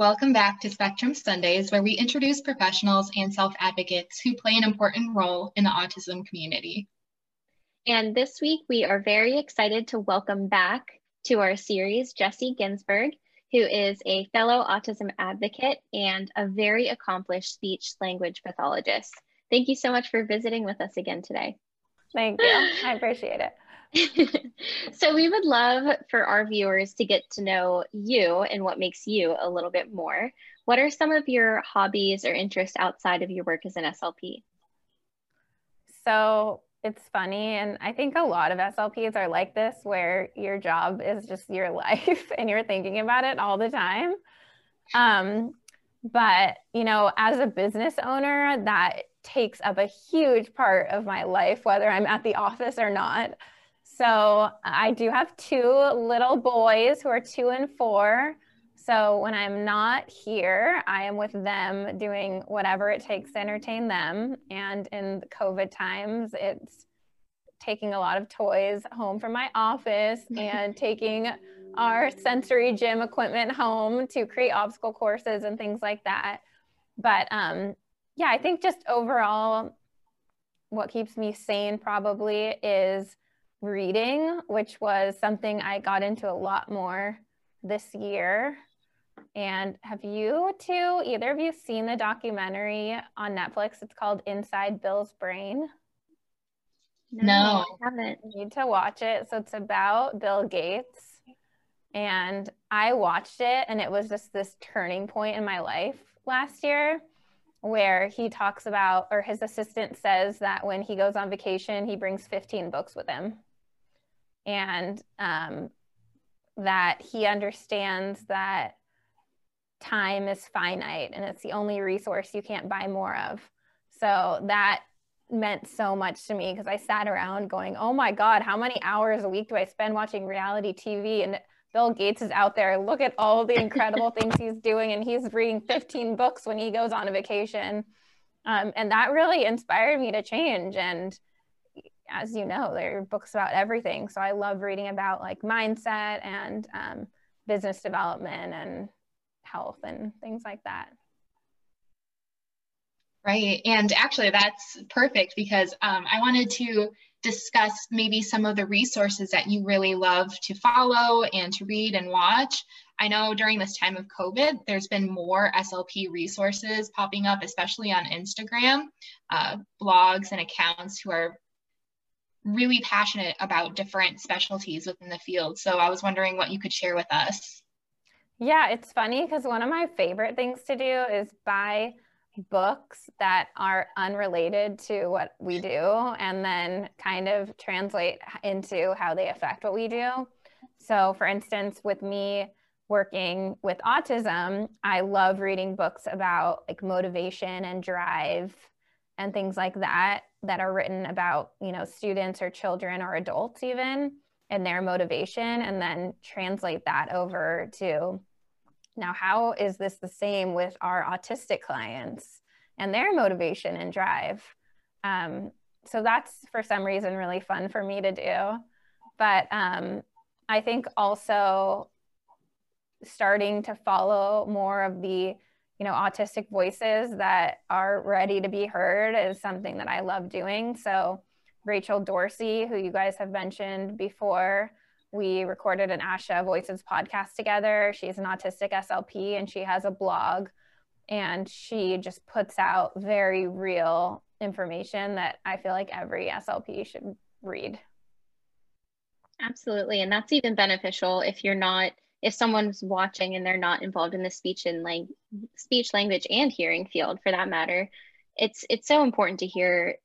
Welcome back to Spectrum Sundays, where we introduce professionals and self advocates who play an important role in the autism community. And this week, we are very excited to welcome back to our series Jessie Ginsburg, who is a fellow autism advocate and a very accomplished speech language pathologist. Thank you so much for visiting with us again today. Thank you. I appreciate it. so we would love for our viewers to get to know you and what makes you a little bit more. What are some of your hobbies or interests outside of your work as an SLP? So it's funny, and I think a lot of SLPs are like this, where your job is just your life and you're thinking about it all the time. Um, but you know, as a business owner, that takes up a huge part of my life, whether I'm at the office or not. So I do have two little boys who are two and four. So when I'm not here, I am with them doing whatever it takes to entertain them. And in COVID times, it's taking a lot of toys home from my office and taking our sensory gym equipment home to create obstacle courses and things like that. But um, yeah, I think just overall, what keeps me sane probably is reading, which was something I got into a lot more this year. And have you two, either of you seen the documentary on Netflix? It's called Inside Bill's Brain. No, I haven't. You need to watch it. So it's about Bill Gates. And I watched it, and it was just this turning point in my life last year where he talks about, or his assistant says that when he goes on vacation, he brings 15 books with him and um, that he understands that time is finite and it's the only resource you can't buy more of. So that meant so much to me because I sat around going, oh my God, how many hours a week do I spend watching reality TV? And Bill Gates is out there. Look at all the incredible things he's doing. And he's reading 15 books when he goes on a vacation. Um, and that really inspired me to change. And as you know, there are books about everything. So I love reading about like mindset and um, business development and health and things like that. Right. And actually, that's perfect because um, I wanted to discuss maybe some of the resources that you really love to follow and to read and watch. I know during this time of COVID, there's been more SLP resources popping up, especially on Instagram, uh, blogs and accounts who are really passionate about different specialties within the field. So I was wondering what you could share with us. Yeah, it's funny because one of my favorite things to do is buy books that are unrelated to what we do and then kind of translate into how they affect what we do. So, for instance, with me working with autism, I love reading books about like motivation and drive and things like that that are written about you know students or children or adults even and their motivation and then translate that over to now how is this the same with our autistic clients and their motivation and drive? Um, so that's for some reason really fun for me to do. But um, i think also starting to follow more of the you know autistic voices that are ready to be heard is something that i love doing. So rachel dorsey who you guys have mentioned before we recorded an asha voices podcast together. She's an autistic slp and she has a blog. And she just puts out very real information that i feel like every slp should read. Absolutely. And that's even beneficial if you're not if someone's watching and they're not involved in the speech and like speech language and hearing field for that matter it's it's so important to hear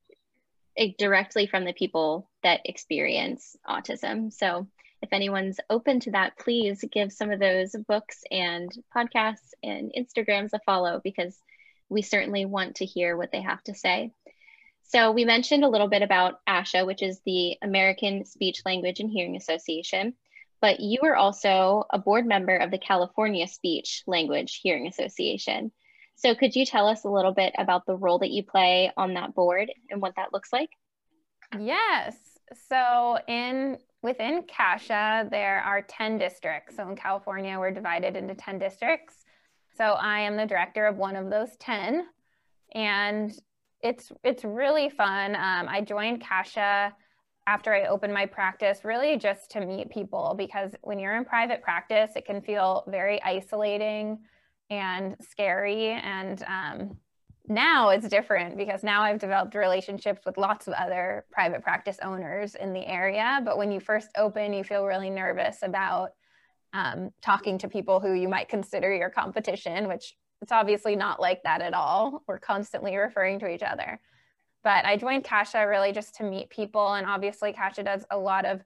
directly from the people that experience autism. So if anyone's open to that please give some of those books and podcasts and instagrams a follow because we certainly want to hear what they have to say. So we mentioned a little bit about asha which is the american speech language and hearing association but you are also a board member of the California Speech Language Hearing Association. So could you tell us a little bit about the role that you play on that board and what that looks like? Yes. So in within CASHA, there are 10 districts. So in California, we're divided into 10 districts. So I am the director of one of those 10. And it's it's really fun. Um, I joined Kasha after I opened my practice, really just to meet people because when you're in private practice, it can feel very isolating and scary. And um, now it's different because now I've developed relationships with lots of other private practice owners in the area. But when you first open, you feel really nervous about um, talking to people who you might consider your competition, which it's obviously not like that at all. We're constantly referring to each other. But I joined Kasha really just to meet people. And obviously, Kasha does a lot of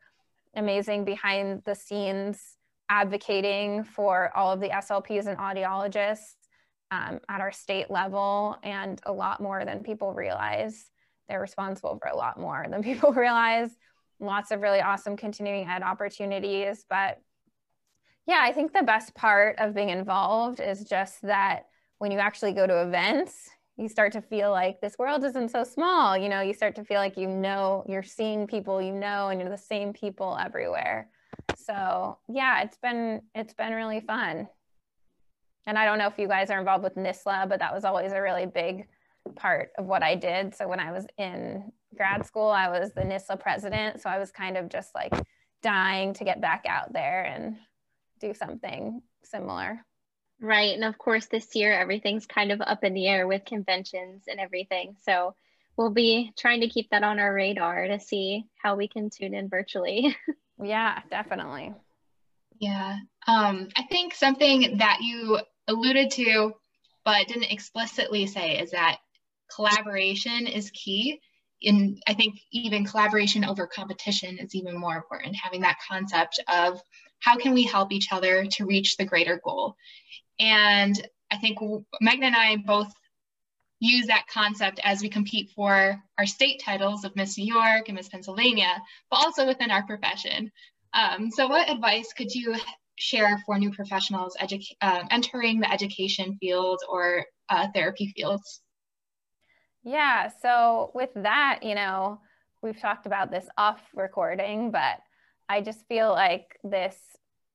amazing behind the scenes advocating for all of the SLPs and audiologists um, at our state level and a lot more than people realize. They're responsible for a lot more than people realize. Lots of really awesome continuing ed opportunities. But yeah, I think the best part of being involved is just that when you actually go to events, you start to feel like this world isn't so small. You know, you start to feel like you know, you're seeing people you know, and you're the same people everywhere. So yeah, it's been it's been really fun. And I don't know if you guys are involved with NSSLHA, but that was always a really big part of what I did. So when I was in grad school, I was the NSSLHA president. So I was kind of just like dying to get back out there and do something similar. Right. And of course, this year, everything's kind of up in the air with conventions and everything. So we'll be trying to keep that on our radar to see how we can tune in virtually. yeah, definitely. Yeah. Um, I think something that you alluded to, but didn't explicitly say, is that collaboration is key. And I think even collaboration over competition is even more important, having that concept of how can we help each other to reach the greater goal. And I think Meghan and I both use that concept as we compete for our state titles of Miss New York and Miss Pennsylvania, but also within our profession. Um, so what advice could you share for new professionals uh, entering the education field or uh, therapy fields? Yeah, so with that, you know, we've talked about this off recording, but I just feel like this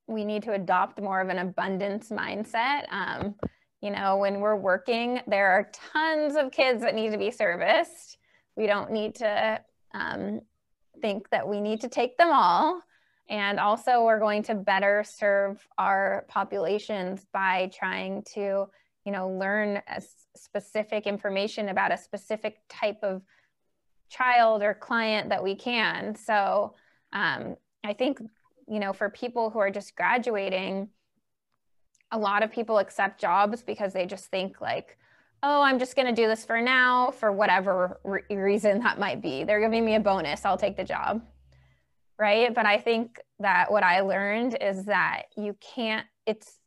we need to adopt more of an abundance mindset. Um, you know, when we're working, there are tons of kids that need to be serviced. We don't need to um, think that we need to take them all. And also, we're going to better serve our populations by trying to, you know, learn specific information about a specific type of child or client that we can. So, um, I think you know, for people who are just graduating, a lot of people accept jobs because they just think like, oh, I'm just going to do this for now for whatever re- reason that might be. They're giving me a bonus, I'll take the job. Right? But I think that what I learned is that you can't it's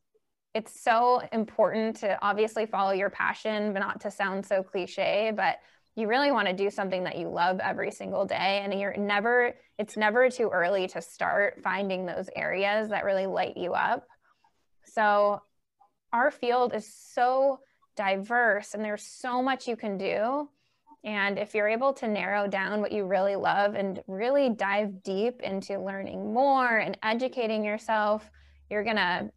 it's so important to obviously follow your passion, but not to sound so cliche, but you really want to do something that you love every single day and you're never it's never too early to start finding those areas that really light you up. So our field is so diverse and there's so much you can do. And if you're able to narrow down what you really love and really dive deep into learning more and educating yourself you're going to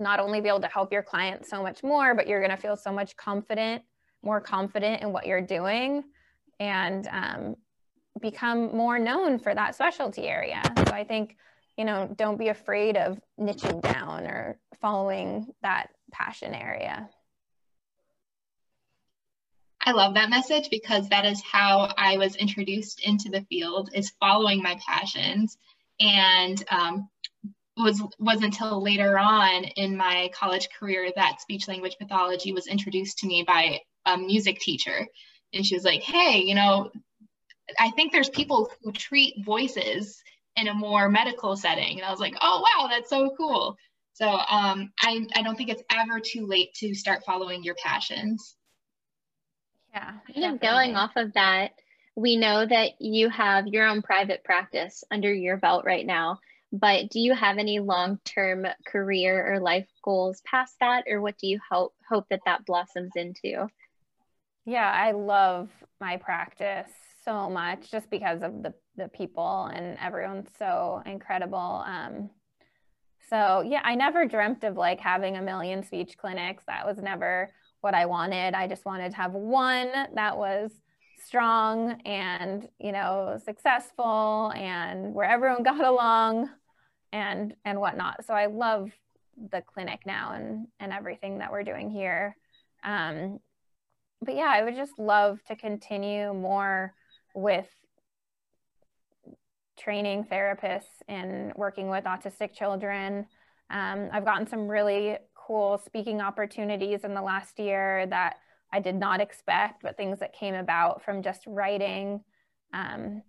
not only be able to help your clients so much more but you're going to feel so much confident more confident in what you're doing and um, become more known for that specialty area. So I think, you know, don't be afraid of niching down or following that passion area. I love that message because that is how I was introduced into the field is following my passions and um, was was until later on in my college career that speech language pathology was introduced to me by a music teacher. And she was like, hey, you know, I think there's people who treat voices in a more medical setting. And I was like, oh, wow, that's so cool. So um, I, I don't think it's ever too late to start following your passions. Yeah. Kind of going off of that, we know that you have your own private practice under your belt right now, but do you have any long term career or life goals past that, or what do you hope, hope that that blossoms into? Yeah, I love my practice so much just because of the, the people and everyone's so incredible. Um, So yeah, I never dreamt of like having a million speech clinics. That was never what I wanted. I just wanted to have one that was strong and, you know, successful and where everyone got along and and whatnot. So I love the clinic now and and everything that we're doing here. Um, but yeah, I would just love to continue more with training therapists and working with autistic children. Um, I've gotten some really cool speaking opportunities in the last year that I did not expect, but things that came about from just writing um,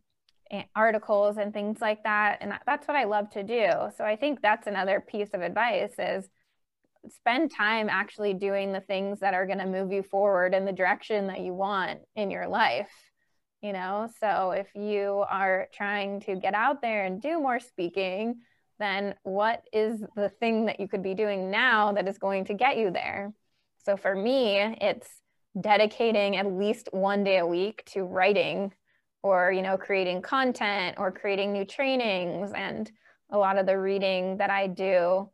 articles and things like that. And that's what I love to do. So I think that's another piece of advice is spend time actually doing the things that are going to move you forward in the direction that you want in your life you know? So if you are trying to get out there and do more speaking then what is the thing that you could be doing now that is going to get you there? So for me it's dedicating at least one day a week to writing or you know creating content or creating new trainings. And a lot of the reading that i do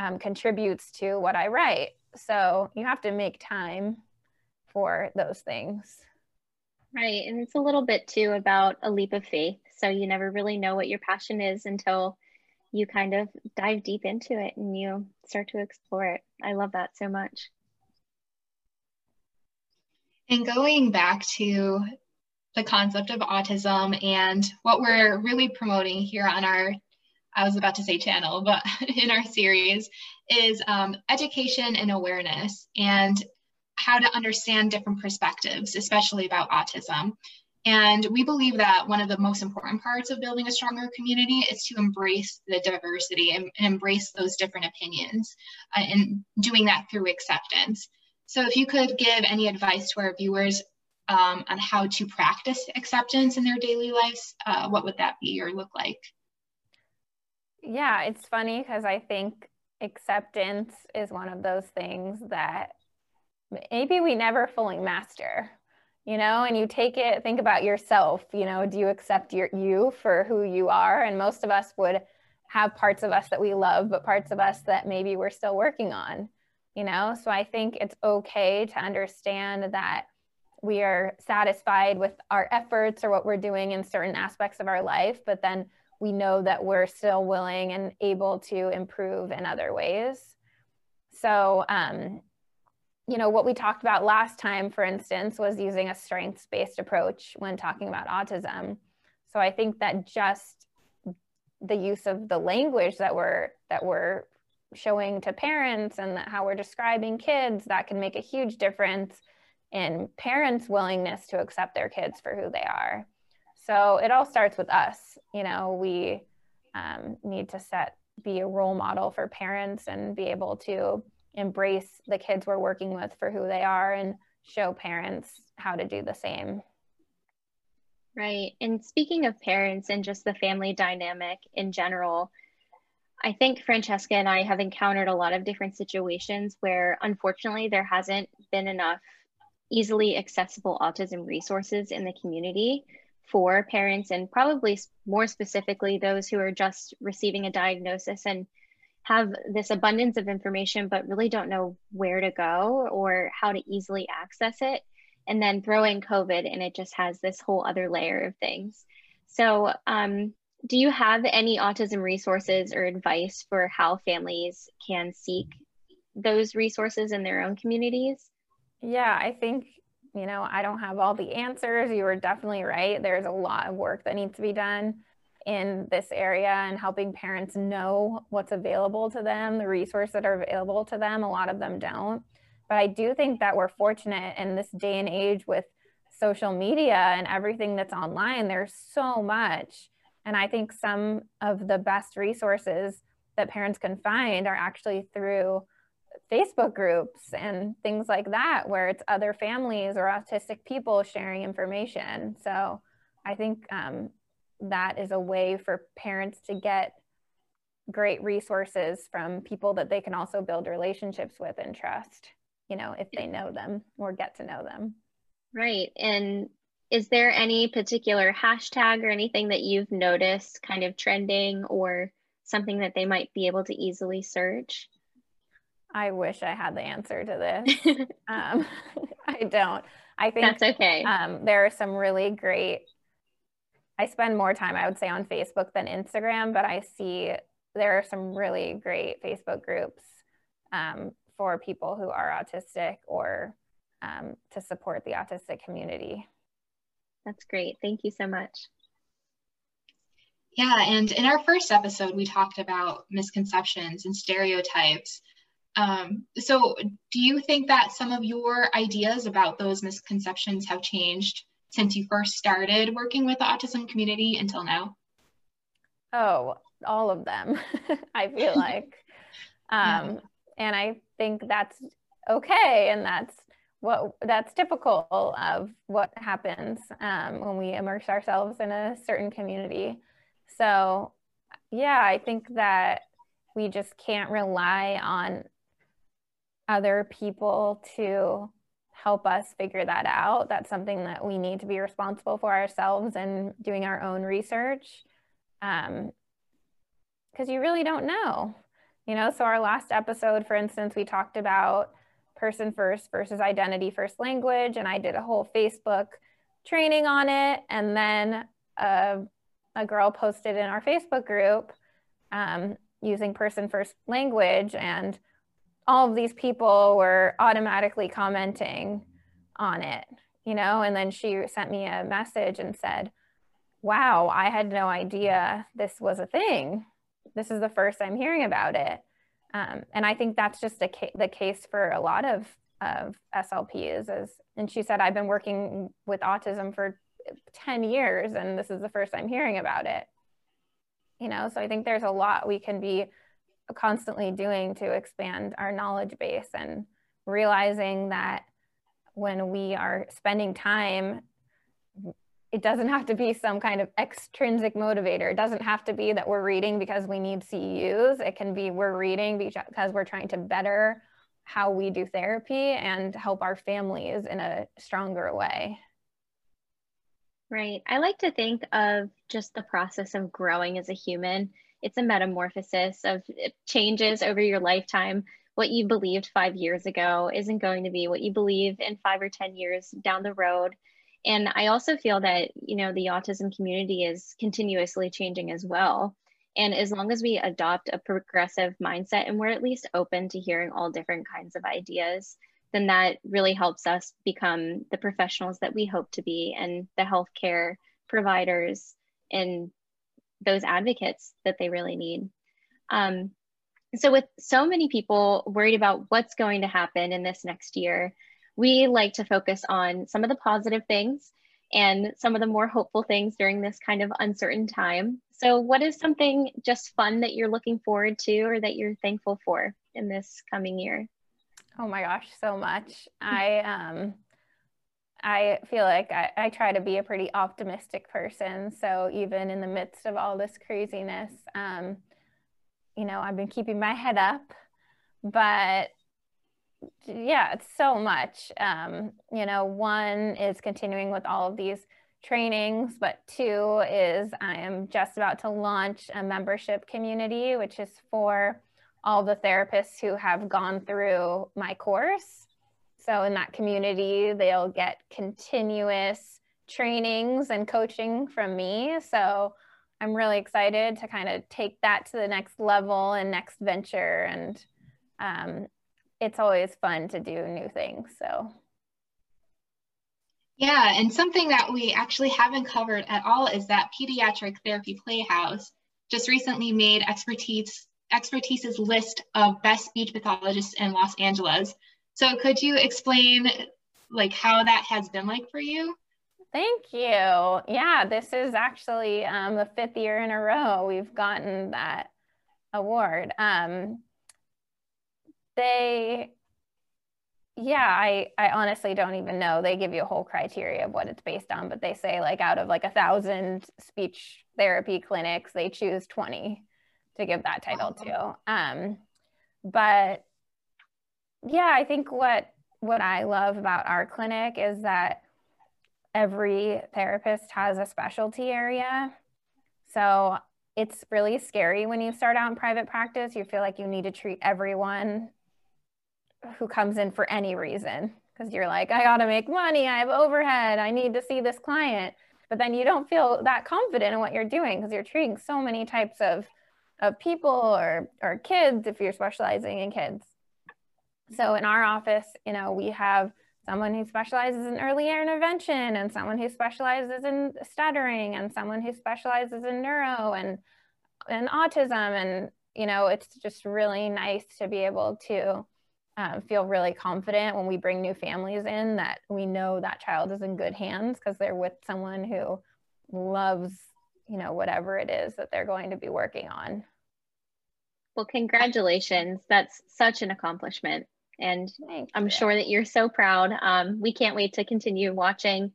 um, contributes to what i write so you have to make time for those things Right. And it's a little bit too about a leap of faith. So you never really know what your passion is until you kind of dive deep into it and you start to explore it. I love that so much. And going back to the concept of autism and what we're really promoting here on our, I was about to say channel, but in our series is um, education and awareness. And how to understand different perspectives, especially about autism. And we believe that one of the most important parts of building a stronger community is to embrace the diversity and, and embrace those different opinions uh, and doing that through acceptance. So, if you could give any advice to our viewers um, on how to practice acceptance in their daily lives, uh, what would that be or look like? Yeah, it's funny because I think acceptance is one of those things that maybe we never fully master you know and you take it think about yourself you know do you accept your you for who you are? And most of us would have parts of us that we love but parts of us that maybe we're still working on you know? So i think it's okay to understand that we are satisfied with our efforts or what we're doing in certain aspects of our life but then we know that we're still willing and able to improve in other ways so um, you know, what we talked about last time, for instance, was using a strengths based approach when talking about autism. So I think that just the use of the language that we're that we're showing to parents and how we're describing kids that can make a huge difference in parents' willingness to accept their kids for who they are. So it all starts with us. You know, we um, need to set be a role model for parents and be able to embrace the kids we're working with for who they are and show parents how to do the same. Right. And speaking of parents and just the family dynamic in general, I think Francesca and I have encountered a lot of different situations where unfortunately there hasn't been enough easily accessible autism resources in the community for parents and probably more specifically those who are just receiving a diagnosis and have this abundance of information but really don't know where to go or how to easily access it. And then throw in covid and it just has this whole other layer of things. So um, do you have any autism resources or advice for how families can seek those resources in their own communities? Yeah i think you know i don't have all the answers you were definitely right there's a lot of work that needs to be done in this area and helping parents know what's available to them, the resources that are available to them. A lot of them don't. But I do think that we're fortunate in this day and age with social media and everything that's online. There's so much. And I think some of the best resources that parents can find are actually through Facebook groups and things like that, where it's other families or autistic people sharing information. So I think um, that is a way for parents to get great resources from people that they can also build relationships with and trust, you know, if they know them or get to know them. Right. And is there any particular hashtag or anything that you've noticed kind of trending or something that they might be able to easily search? I wish I had the answer to this. um, I don't. I think that's okay. Um, there are some really great. I spend more time, I would say, on Facebook than Instagram, but I see there are some really great Facebook groups um, for people who are autistic or um, to support the autistic community. That's great. Thank you so much. Yeah, and in our first episode, we talked about misconceptions and stereotypes. Um, so, do you think that some of your ideas about those misconceptions have changed since you first started working with the autism community until now? Oh, all of them, I feel like. Um, yeah. And I think that's okay. And that's what that's typical of what happens um, when we immerse ourselves in a certain community. So, yeah, I think that we just can't rely on other people to help us figure that out. That's something that we need to be responsible for ourselves and doing our own research. Um, because you really don't know, you know. So, our last episode, for instance, we talked about person first versus identity first language, and I did a whole Facebook training on it. And then uh, a girl posted in our Facebook group um, using person first language, and all of these people were automatically commenting on it, you know. And then she sent me a message and said, Wow, I had no idea this was a thing. This is the first I'm hearing about it. Um, and I think that's just ca- the case for a lot of, of SLPs. Is, and she said, I've been working with autism for 10 years and this is the first I'm hearing about it. You know, so I think there's a lot we can be constantly doing to expand our knowledge base and realizing that when we are spending time it doesn't have to be some kind of extrinsic motivator. It doesn't have to be that we're reading because we need CEUs. It can be we're reading because we're trying to better how we do therapy and help our families in a stronger way. Right. I like to think of just the process of growing as a human. It's a metamorphosis of eh, changes over your lifetime. What you believed five years ago isn't going to be what you believe in five or 10 years down the road and I also feel that, you know, the autism community is continuously changing as well. And as long as we adopt a progressive mindset and we're at least open to hearing all different kinds of ideas, then that really helps us become the professionals that we hope to be and the healthcare providers and those advocates that they really need. Um, so, with so many people worried about what's going to happen in this next year, we like to focus on some of the positive things and some of the more hopeful things during this kind of uncertain time. So, what is something just fun that you're looking forward to or that you're thankful for in this coming year? Oh my gosh, so much. I um I feel like I, I try to be a pretty optimistic person. So even in the midst of all this craziness, um, you know, I've been keeping my head up, but yeah, it's so much. Um, you know, one is continuing with all of these trainings, but two is I am just about to launch a membership community, which is for all the therapists who have gone through my course. So in that community, they'll get continuous trainings and coaching from me. So I'm really excited to kind of take that to the next level and next venture and um, it's always fun to do new things. So. Yeah, and something that we actually haven't covered at all is that Pediatric Therapy Playhouse just recently made expertise expertise's list of best speech pathologists in Los Angeles. So could you explain like how that has been like for you? Thank you. Yeah, this is actually um, the fifth year in a row we've gotten that award. Um, they yeah i i honestly don't even know they give you a whole criteria of what it's based on but they say like out of like a thousand speech therapy clinics they choose 20 to give that title to um but yeah i think what what i love about our clinic is that every therapist has a specialty area so it's really scary when you start out in private practice. You feel like you need to treat everyone who comes in for any reason because you're like, I got to make money, I have overhead, I need to see this client. But then you don't feel that confident in what you're doing because you're treating so many types of, of people or, or kids if you're specializing in kids. So in our office, you know, we have someone who specializes in early intervention and someone who specializes in stuttering and someone who specializes in neuro and and autism. And you know it's just really nice to be able to um, feel really confident when we bring new families in that we know that child is in good hands because they're with someone who loves you know whatever it is that they're going to be working on. Well congratulations. That's such an accomplishment and Thank I'm you. sure that you're so proud. Um, we can't wait to continue watching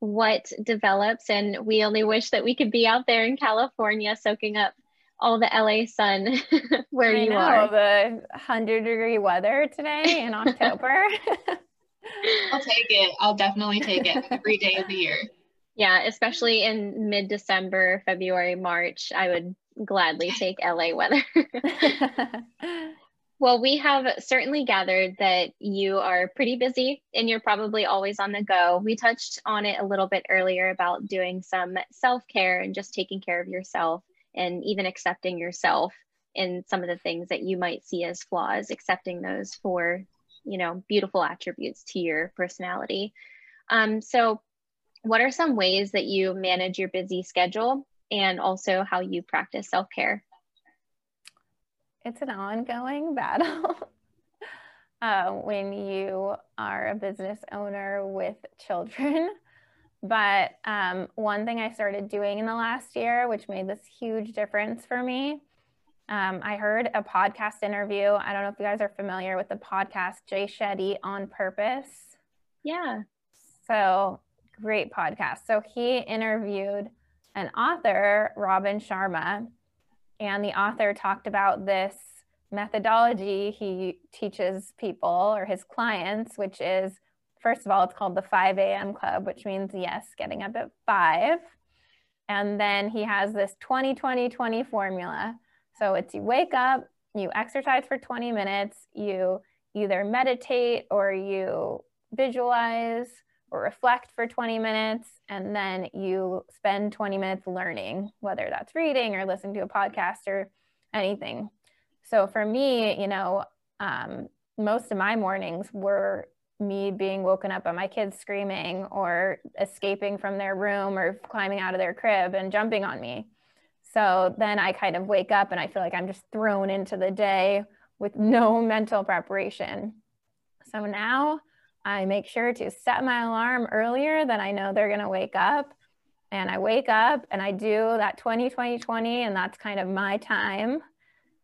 what develops. And we only wish that we could be out there in California soaking up all the LA sun where I you know, are. The 100 degree weather today in October. I'll take it. I'll definitely take it every day of the year. Yeah, especially in mid December, February, March, I would gladly take LA weather. Well, we have certainly gathered that you are pretty busy and you're probably always on the go. We touched on it a little bit earlier about doing some self care and just taking care of yourself and even accepting yourself in some of the things that you might see as flaws, accepting those for, you know, beautiful attributes to your personality. Um, so, what are some ways that you manage your busy schedule and also how you practice self care? It's an ongoing battle uh, when you are a business owner with children. But um, one thing I started doing in the last year, which made this huge difference for me, um, I heard a podcast interview. I don't know if you guys are familiar with the podcast Jay Shetty on Purpose. Yeah. So great podcast. So he interviewed an author, Robin Sharma, and the author talked about this methodology he teaches people or his clients, which is first of all, it's called the 5 a.m. club, which means yes, getting up at 5. And then he has this 20 20 20 formula. So it's you wake up, you exercise for 20 minutes, you either meditate or you visualize or reflect for 20 minutes, and then you spend 20 minutes learning, whether that's reading or listening to a podcast or anything. So for me, you know, um, most of my mornings were me being woken up by my kids screaming or escaping from their room or climbing out of their crib and jumping on me. So then I kind of wake up and I feel like I'm just thrown into the day with no mental preparation. So now I make sure to set my alarm earlier than I know they're going to wake up. And I wake up and I do that 20, 20, 20, and that's kind of my time.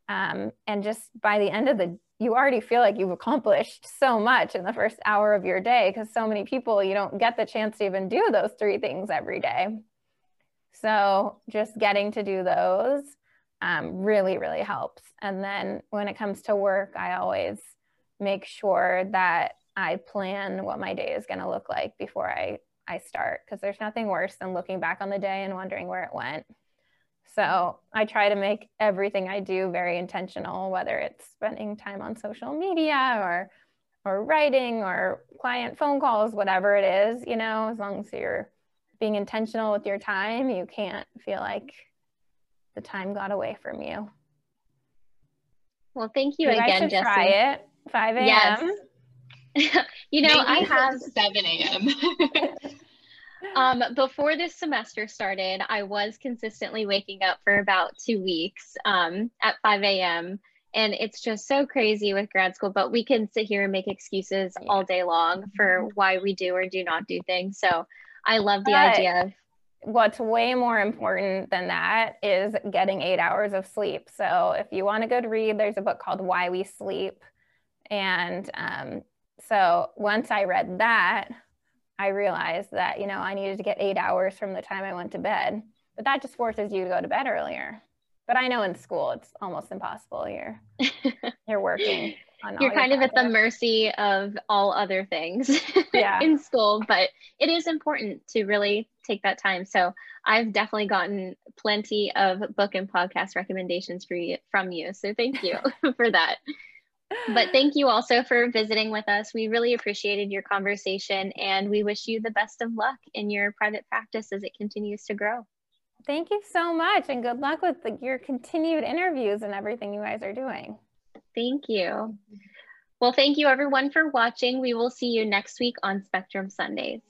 Um, and just by the end of the you already feel like you've accomplished so much in the first hour of your day because so many people you don't get the chance to even do those three things every day so just getting to do those um, really really helps and then when it comes to work i always make sure that I plan what my day is going to look like before I, I start because there's nothing worse than looking back on the day and wondering where it went. So I try to make everything I do very intentional, whether it's spending time on social media or or writing or client phone calls, whatever it is, you know, as long as you're being intentional with your time, you can't feel like the time got away from you. Well, thank you, you again, Jessie. Try it. 5 a.m. Yes. you know, Maybe I have 7 a.m. um, before this semester started, I was consistently waking up for about two weeks um, at 5 a.m. And it's just so crazy with grad school, but we can sit here and make excuses yeah. all day long for mm-hmm. why we do or do not do things. So I love the but idea of what's way more important than that is getting eight hours of sleep. So if you want a good read, there's a book called Why We Sleep. And um, so once I read that, I realized that, you know, I needed to get eight hours from the time I went to bed. But that just forces you to go to bed earlier. But I know in school it's almost impossible. You're you're working. you're kind of at the mercy of all other things yeah. in school, but it is important to really take that time. So I've definitely gotten plenty of book and podcast recommendations for you from you. So thank you for that. But thank you also for visiting with us. We really appreciated your conversation and we wish you the best of luck in your private practice as it continues to grow. Thank you so much and good luck with the, your continued interviews and everything you guys are doing. Thank you. Well, thank you everyone for watching. We will see you next week on Spectrum Sundays.